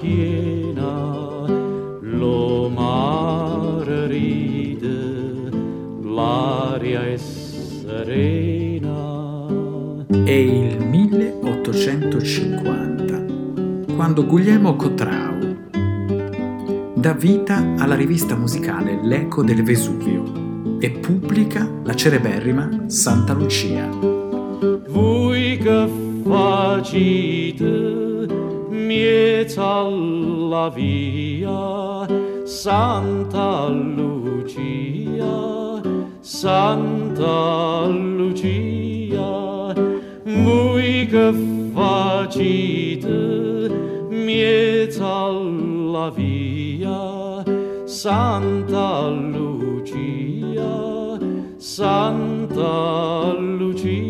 luna chiena, lo mare ride, l'aria è serena. È il 1850, quando Guglielmo Cotrau dà vita alla rivista musicale L'Eco del Vesuvio e pubblica la cereberrima Santa Lucia. Alla via, Santa Lucia, Santa Lucia, voi che facite miezza alla via, Santa Lucia, Santa Lucia.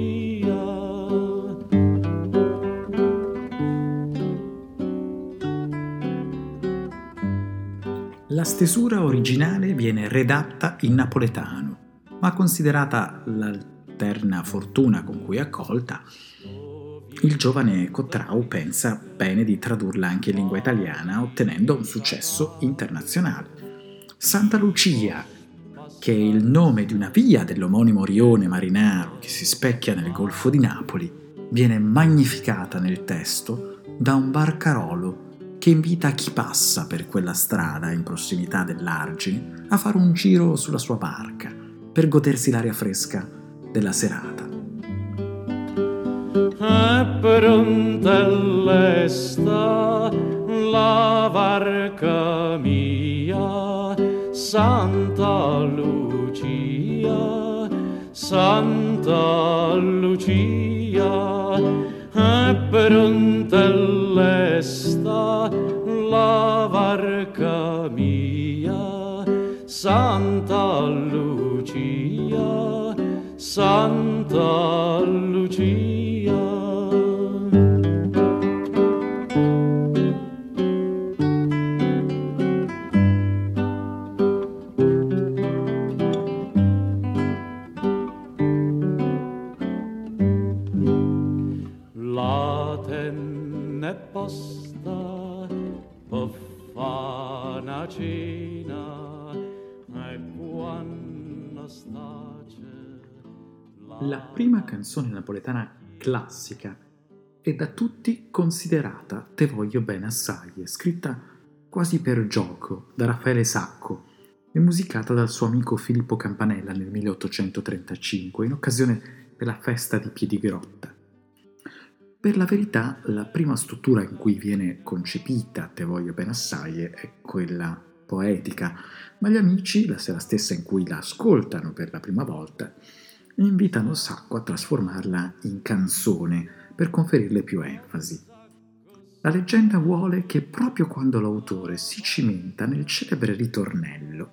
La stesura originale viene redatta in napoletano, ma considerata l'alterna fortuna con cui è accolta, il giovane Cottrau pensa bene di tradurla anche in lingua italiana, ottenendo un successo internazionale. Santa Lucia, che è il nome di una via dell'omonimo rione marinaro che si specchia nel Golfo di Napoli, viene magnificata nel testo da un barcarolo che invita chi passa per quella strada in prossimità dell'Argine a fare un giro sulla sua barca per godersi l'aria fresca della serata. È pronta l'esta la barca mia, Santa Lucia, Santa Lucia, è pronta l'esta la barca mia, Santa Lucia, Santa Lucia. Napoletana classica è da tutti considerata Te voglio bene assai, scritta quasi per gioco da Raffaele Sacco e musicata dal suo amico Filippo Campanella nel 1835 in occasione della festa di Piedigrotta. Per la verità, la prima struttura in cui viene concepita Te voglio bene assai è quella poetica, ma gli amici, la sera stessa in cui la ascoltano per la prima volta, invitano Sacco a trasformarla in canzone per conferirle più enfasi. La leggenda vuole che proprio quando l'autore si cimenta nel celebre ritornello,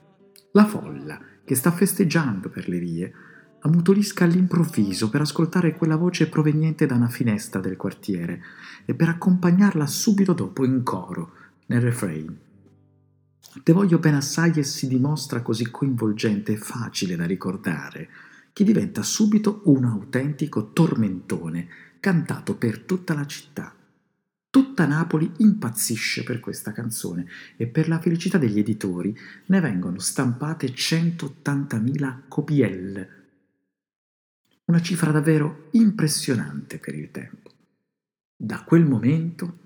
la folla che sta festeggiando per le vie ammutolisca all'improvviso per ascoltare quella voce proveniente da una finestra del quartiere e per accompagnarla subito dopo in coro nel refrain. Te voglio bene assai e si dimostra così coinvolgente e facile da ricordare che diventa subito un autentico tormentone cantato per tutta la città. Tutta Napoli impazzisce per questa canzone e per la felicità degli editori ne vengono stampate 180.000 copielle. Una cifra davvero impressionante per il tempo. Da quel momento,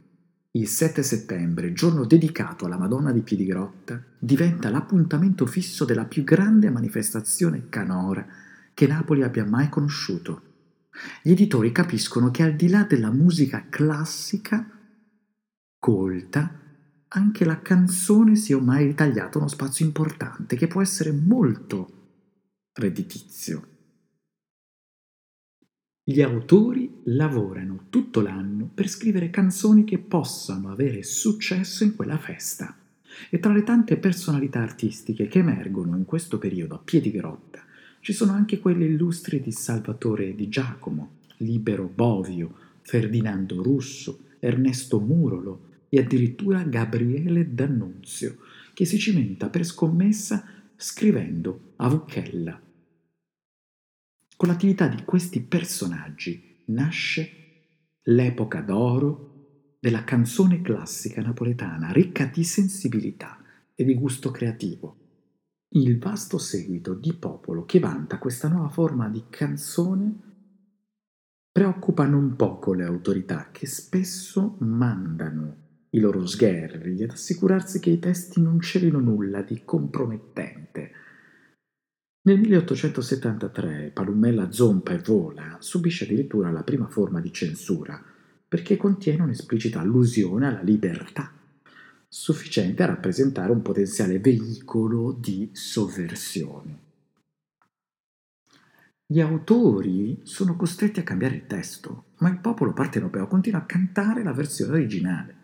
il 7 settembre, giorno dedicato alla Madonna di Piedigrotta, diventa l'appuntamento fisso della più grande manifestazione canora che Napoli abbia mai conosciuto. Gli editori capiscono che al di là della musica classica, colta, anche la canzone si è ormai ritagliata uno spazio importante che può essere molto redditizio. Gli autori lavorano tutto l'anno per scrivere canzoni che possano avere successo in quella festa. E tra le tante personalità artistiche che emergono in questo periodo a Piedigrotta ci sono anche quelle illustri di Salvatore Di Giacomo, Libero Bovio, Ferdinando Russo, Ernesto Murolo e addirittura Gabriele D'Annunzio, che si cimenta per scommessa scrivendo a Vucchella. Con l'attività di questi personaggi nasce l'epoca d'oro della canzone classica napoletana, ricca di sensibilità e di gusto creativo. Il vasto seguito di popolo che vanta questa nuova forma di canzone preoccupa non poco le autorità che spesso mandano i loro sgherri ad assicurarsi che i testi non celino nulla di compromettente. Nel 1873 Palumella zompa e vola subisce addirittura la prima forma di censura perché contiene un'esplicita allusione alla libertà, sufficiente a rappresentare un potenziale veicolo di sovversione. Gli autori sono costretti a cambiare il testo, ma il popolo partenopeo continua a cantare la versione originale.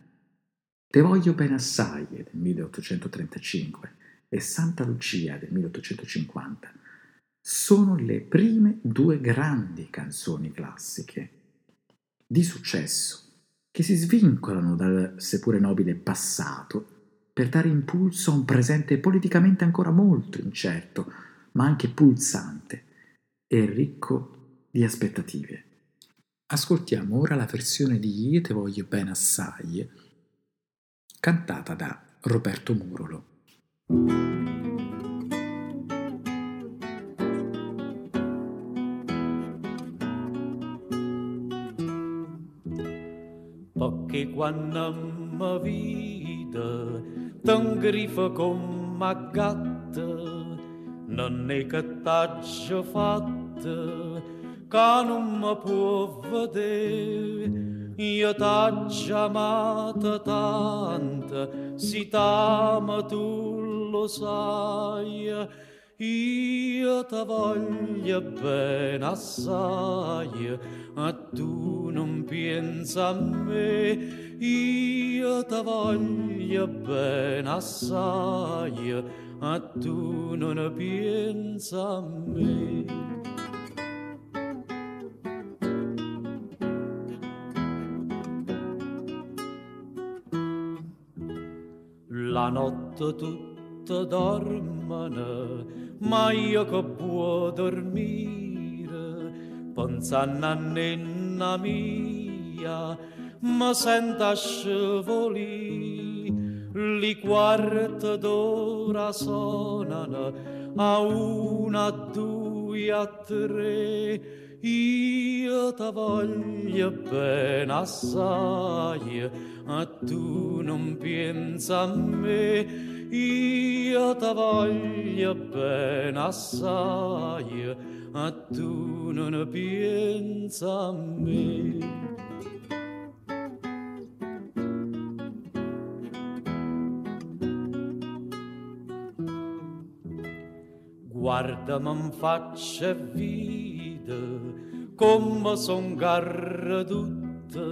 Te voglio bene assai del 1835 e Santa Lucia del 1850 sono le prime due grandi canzoni classiche di successo che si svincolano dal seppure nobile passato per dare impulso a un presente politicamente ancora molto incerto, ma anche pulsante e ricco di aspettative. Ascoltiamo ora la versione di Io te voglio bene assai, cantata da Roberto Murolo. Perché quando mi vita t'ingrifa come gatta. Non è che t'aggio fatto che non mi può vedere. Io t'aggio amata tanto si t'ama tu lo sai. Io ti voglio bene assai, ma tu non pensa a me. Io ti voglio bene assai, ma tu non pensa a me. La notte tutta dormono ma io che può dormire pensando a nenna mia ma senta scivolì li quarti d'ora sonano a una, a due, a tre io ti voglio bene assai a tu non pensa a me io ti voglio bene assai, ma tu non pensa a me. Guarda mi faccia vita come son garraduta,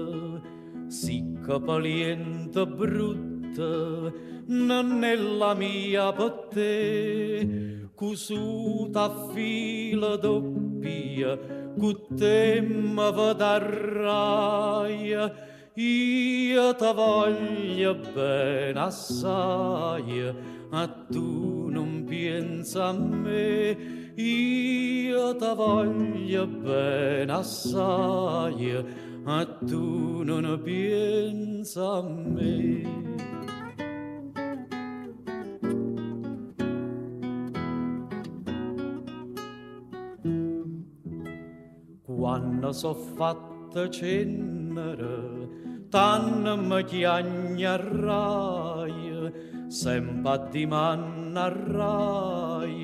si capaliente brutta, non è la mia per te, cusuta fila doppia, cu te mi vedrai, io ti voglio bene assai, ma tu pensa a me, io ti voglio bene assai, ma tu non pensa a me. quando so fatta cenere, tanto mi chiagnerai, Sempattimanna rai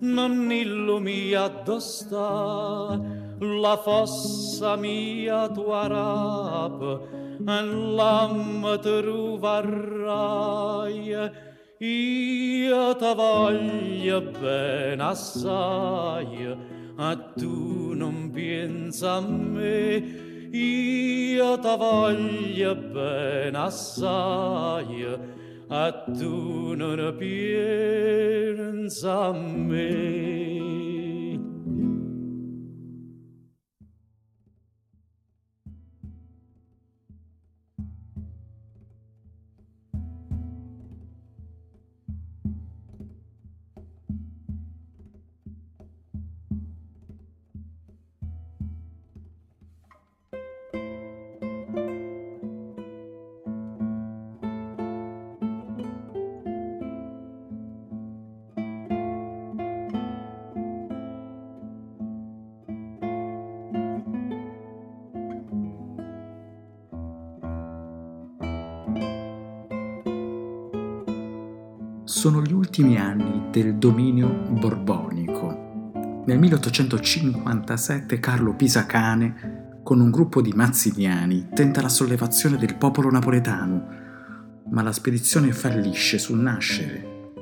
non illumia addosta la fossa mia tua rap en lam trovarai io te voglio ben assai a tu non pensa a me. Io te voglio ben assai a tu non pensa sono gli ultimi anni del dominio borbonico. Nel 1857 Carlo Pisacane, con un gruppo di mazziniani, tenta la sollevazione del popolo napoletano, ma la spedizione fallisce sul nascere.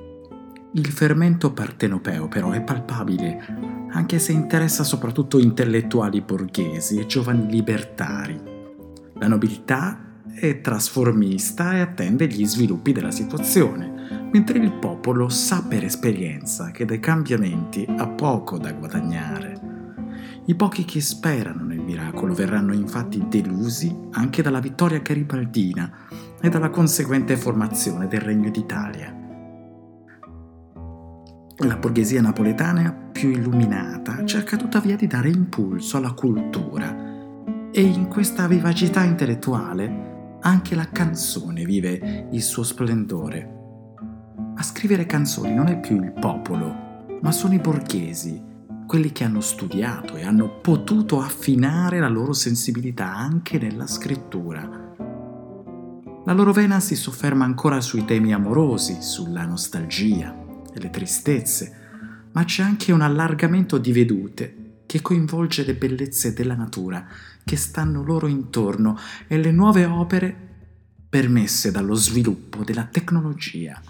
Il fermento partenopeo però è palpabile, anche se interessa soprattutto intellettuali borghesi e giovani libertari. La nobiltà è trasformista e attende gli sviluppi della situazione, mentre il popolo sa per esperienza che dai cambiamenti ha poco da guadagnare. I pochi che sperano nel miracolo verranno infatti delusi anche dalla vittoria garibaldina e dalla conseguente formazione del Regno d'Italia. La borghesia napoletana più illuminata cerca tuttavia di dare impulso alla cultura e in questa vivacità intellettuale anche la canzone vive il suo splendore. A scrivere canzoni non è più il popolo, ma sono i borghesi, quelli che hanno studiato e hanno potuto affinare la loro sensibilità anche nella scrittura. La loro vena si sofferma ancora sui temi amorosi, sulla nostalgia e le tristezze, ma c'è anche un allargamento di vedute che coinvolge le bellezze della natura che stanno loro intorno e le nuove opere permesse dallo sviluppo della tecnologia.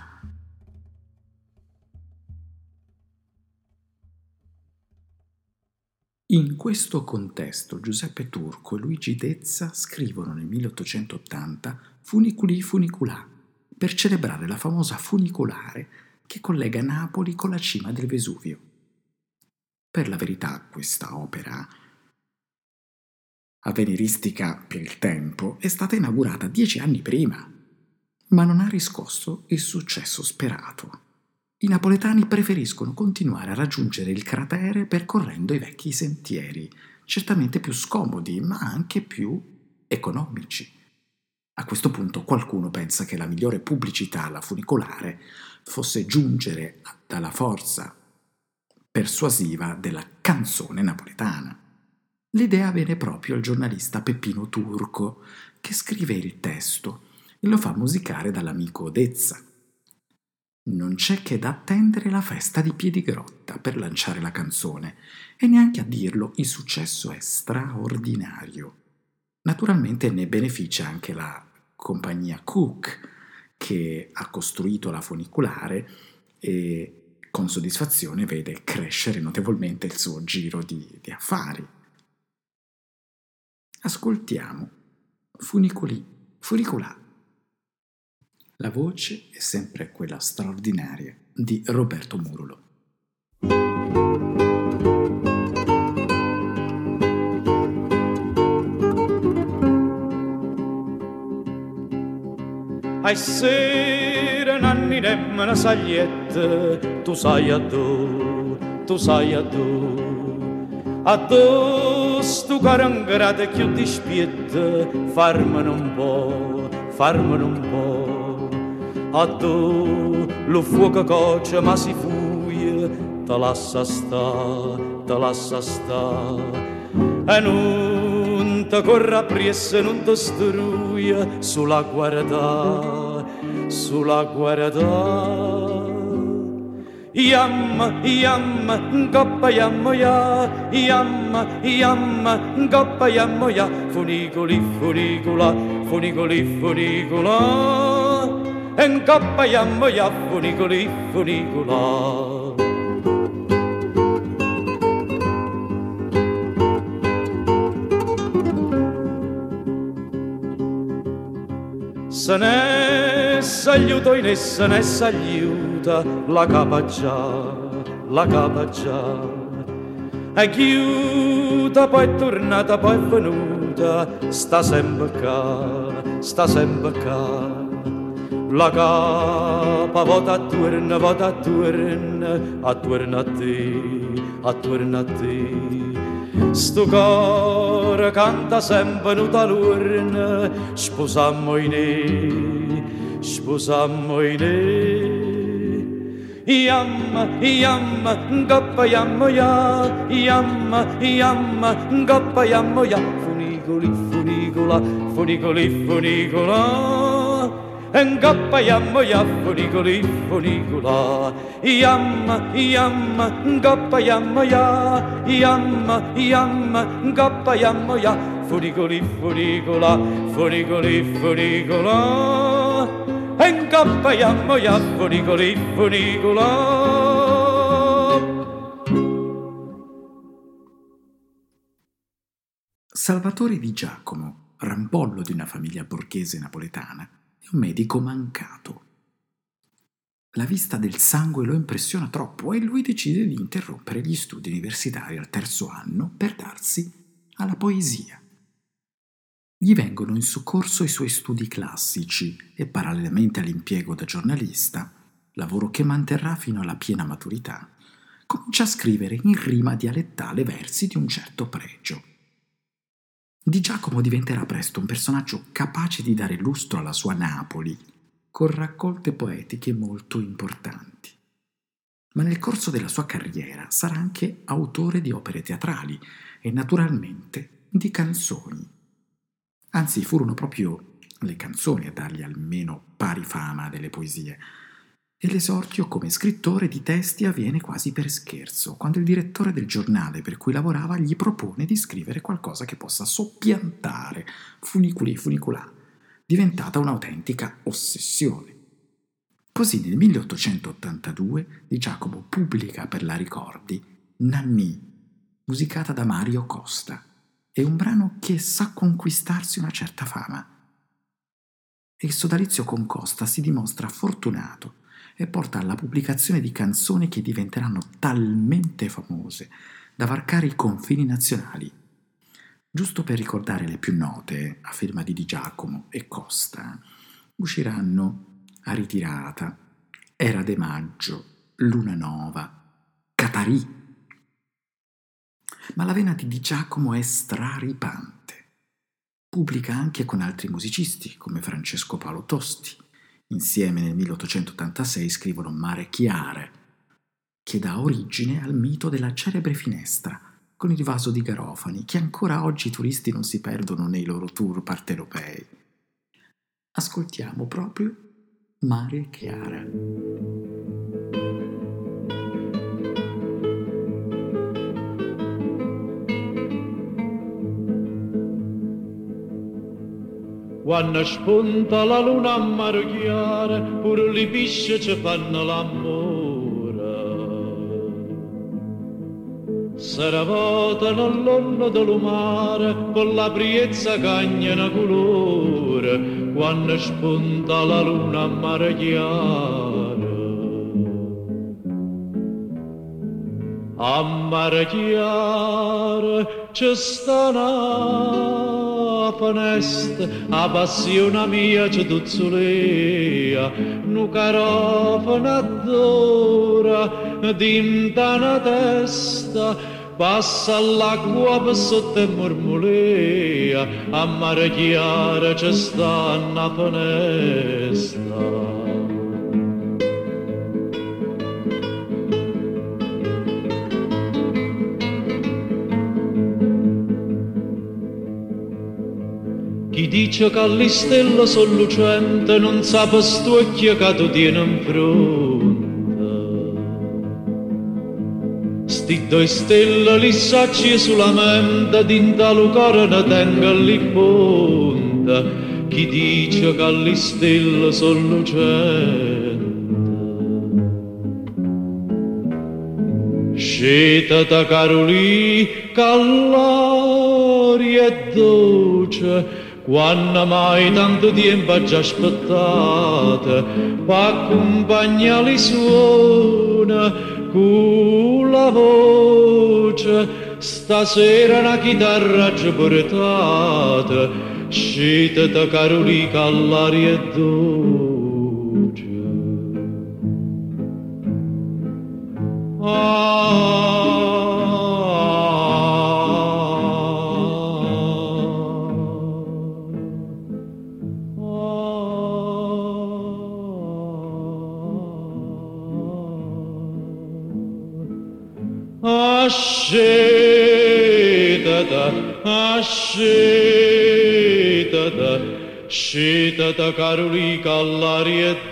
In questo contesto Giuseppe Turco e Luigi Dezza scrivono nel 1880 Funiculi Funiculà per celebrare la famosa funicolare che collega Napoli con la cima del Vesuvio. Per la verità, questa opera avveniristica per il tempo è stata inaugurata dieci anni prima, ma non ha riscosso il successo sperato. I napoletani preferiscono continuare a raggiungere il cratere percorrendo i vecchi sentieri, certamente più scomodi, ma anche più economici. A questo punto qualcuno pensa che la migliore pubblicità alla funicolare fosse giungere dalla forza persuasiva della canzone napoletana. L'idea viene proprio al giornalista Peppino Turco, che scrive il testo e lo fa musicare dall'amico Dezza. Non c'è che da attendere la festa di Piedigrotta per lanciare la canzone, e neanche a dirlo il successo è straordinario. Naturalmente ne beneficia anche la compagnia Cook, che ha costruito la funicolare e con soddisfazione vede crescere notevolmente il suo giro di, di affari. Ascoltiamo Funicoli, Funicolà. La voce è sempre quella straordinaria di Roberto Murulo. I sera nanni nemmeno sagliette, tu sai a tu, tu sai a tu. A tu stu carangrate più di spiette, farmene un po', farmene un po'. Tu lo fuoco coccia ma si fuie, te lascia sta, te lascia sta. E non te corra appresso, non te struia sulla guarda sulla guarda. Yamma, yamma, goppa yammo ya, yamma, yamma, goppa yammo ya, funicoli, funicula, funicoli, funicula, en goppa yammo ya, funicoli, funicula. Se ne s'aiuto in essa ne s'aiuta la capa già, la capa già. E chiuda, poi è tornata, poi è venuta, sta sempre qua, sta sempre qua. La capa vota attorno, vota attorno, attorno a te, attorno a te. Sto cuore canta sempre nuda l'urna, sposammo in sposammo in Yamma, yamma, goppa yammo ya, yamma, yamma, goppa yammo ya, funicoli, funicola, funicoli, funicola, Ngappa yamma ya funicoli funicula Yamma yamma ngappa yamma ya. Yamma yamma ngappa yamma ya. Funicoli funicula Funicoli funicula Ngappa yamma ya funicoli funicula Salvatore di Giacomo, rampollo di una famiglia borghese napoletana, un medico mancato. La vista del sangue lo impressiona troppo e lui decide di interrompere gli studi universitari al terzo anno per darsi alla poesia. Gli vengono in soccorso i suoi studi classici e parallelamente all'impiego da giornalista, lavoro che manterrà fino alla piena maturità, comincia a scrivere in rima dialettale versi di un certo pregio. Di Giacomo diventerà presto un personaggio capace di dare lustro alla sua Napoli, con raccolte poetiche molto importanti. Ma nel corso della sua carriera sarà anche autore di opere teatrali e naturalmente di canzoni. Anzi, furono proprio le canzoni a dargli almeno pari fama delle poesie, e l'esordio come scrittore di testi avviene quasi per scherzo, quando il direttore del giornale per cui lavorava gli propone di scrivere qualcosa che possa soppiantare funiculi funicolà, diventata un'autentica ossessione. Così nel 1882 Di Giacomo pubblica per la Ricordi Nanni, musicata da Mario Costa. È un brano che sa conquistarsi una certa fama. E il sodalizio con Costa si dimostra fortunato e porta alla pubblicazione di canzoni che diventeranno talmente famose da varcare i confini nazionali. Giusto per ricordare le più note, a firma di Di Giacomo e Costa, usciranno A ritirata, Era de maggio, Luna nova, Catarì. Ma la vena di Di Giacomo è straripante. Pubblica anche con altri musicisti come Francesco Paolo Tosti, Insieme nel 1886 scrivono Mare Chiare, che dà origine al mito della celebre finestra, con il vaso di garofani, che ancora oggi i turisti non si perdono nei loro tour partenopei. Ascoltiamo proprio Mare Chiara. Quando spunta la luna a mare chiara, pure le pisce ci fanno l'amore. Saravotano l'onno del mare, con la priezza cagnano colore, quando spunta la luna a mare A c'è sta finestra, a passione mia c'è tuzzolea, nu carofano adora, dinta una testa, passa l'acqua per sotto e mormolea, a c'è sta una finestra. Dice che le stelle sono lucente non sa per stucchio che tu tieni in fronte. Sti due stelle li sacci sulla mente, dinta lo cuore ne tenga lì ponte. Chi dice che le stelle sono lucente. Sceta da Carolì, l'aria è dolce, quando mai tanto tempo già aspettate, per accompagnare i suoni con la voce, stasera una chitarra già portata, scita da Carolica all'aria è dolce. Ah, ascetata, scita da carolica all'aria e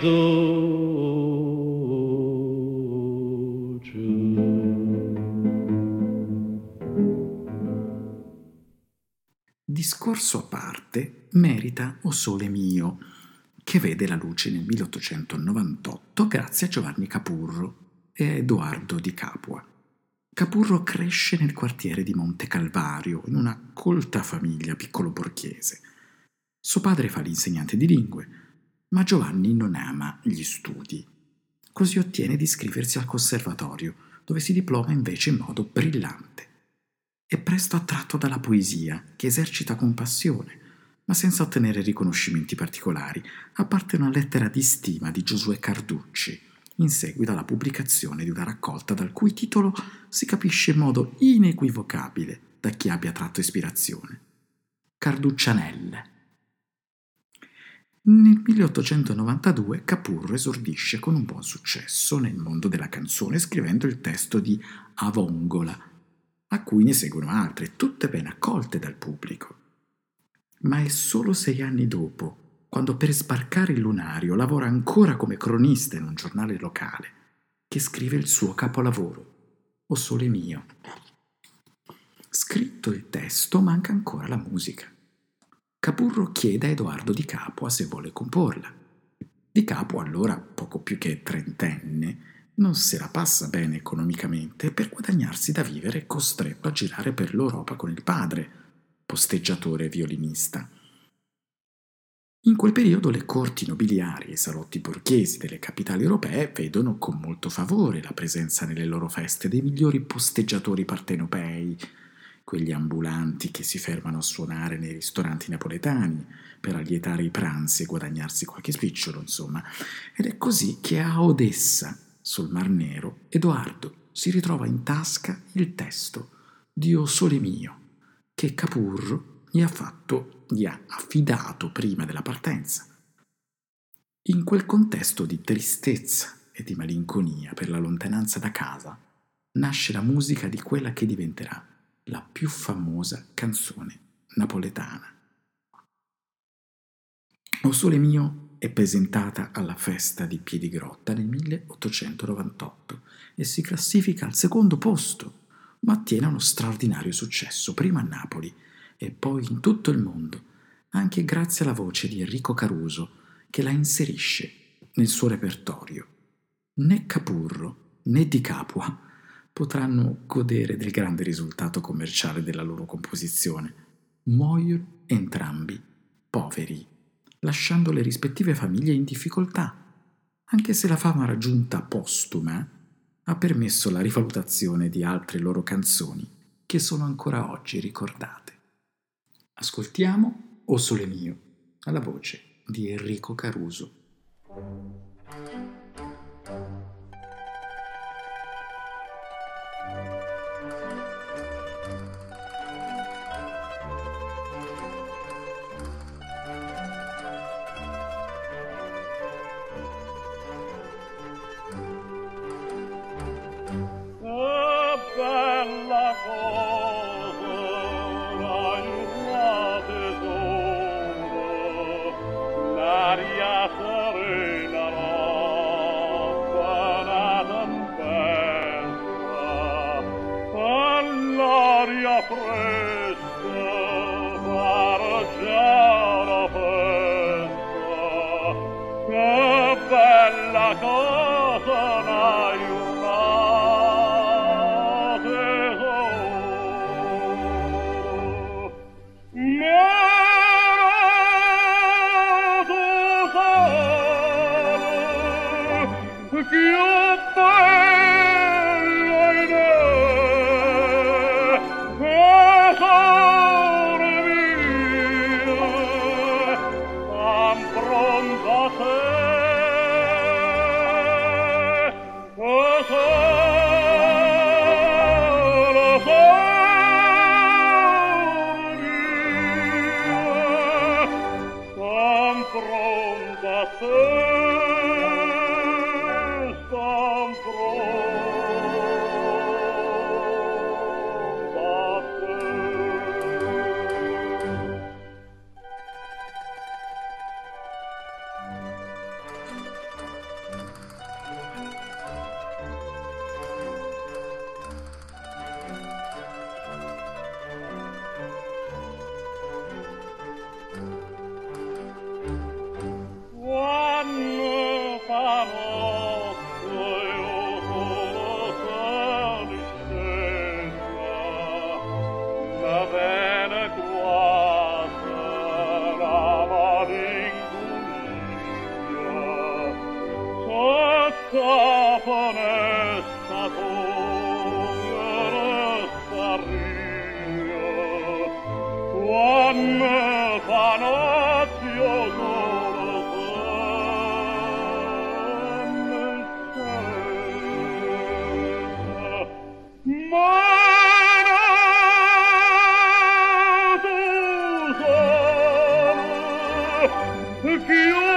Discorso a parte merita O Sole Mio, che vede la luce nel 1898 grazie a Giovanni Capurro e a Edoardo di Capua. Capurro cresce nel quartiere di Monte Calvario, in una colta famiglia piccolo borghese. Suo padre fa l'insegnante di lingue, ma Giovanni non ama gli studi. Così ottiene di iscriversi al conservatorio, dove si diploma invece in modo brillante. È presto attratto dalla poesia, che esercita con passione, ma senza ottenere riconoscimenti particolari, a parte una lettera di stima di Giosuè Carducci, in seguito alla pubblicazione di una raccolta dal cui titolo si capisce in modo inequivocabile da chi abbia tratto ispirazione. Carduccianelle. Nel 1892 Capurro esordisce con un buon successo nel mondo della canzone scrivendo il testo di Avongola, a cui ne seguono altre, tutte ben accolte dal pubblico. Ma è solo sei anni dopo, quando per sbarcare il lunario lavora ancora come cronista in un giornale locale, che scrive il suo capolavoro, O Sole mio. Scritto il testo, manca ancora la musica. Capurro chiede a Edoardo di Capua se vuole comporla. Di Capua, allora poco più che trentenne, non se la passa bene economicamente e per guadagnarsi da vivere è costretto a girare per l'Europa con il padre, posteggiatore e violinista. In quel periodo le corti nobiliari e i salotti borghesi delle capitali europee vedono con molto favore la presenza nelle loro feste dei migliori posteggiatori partenopei, quegli ambulanti che si fermano a suonare nei ristoranti napoletani per allietare i pranzi e guadagnarsi qualche spicciolo, insomma. Ed è così che a Odessa, sul Mar Nero, Edoardo si ritrova in tasca il testo Dio Sole mio, che Capurro gli ha fatto, gli ha affidato prima della partenza. In quel contesto di tristezza e di malinconia per la lontananza da casa, nasce la musica di quella che diventerà la più famosa canzone napoletana. O Sole mio è presentata alla festa di Piedigrotta nel 1898 e si classifica al secondo posto, ma ottiene uno straordinario successo, prima a Napoli e poi in tutto il mondo, anche grazie alla voce di Enrico Caruso, che la inserisce nel suo repertorio. Né Capurro né Di Capua potranno godere del grande risultato commerciale della loro composizione. Muoiono entrambi poveri lasciando le rispettive famiglie in difficoltà, anche se la fama raggiunta postuma ha permesso la rivalutazione di altre loro canzoni che sono ancora oggi ricordate. Ascoltiamo O Sole mio, alla voce di Enrico Caruso. Pronta te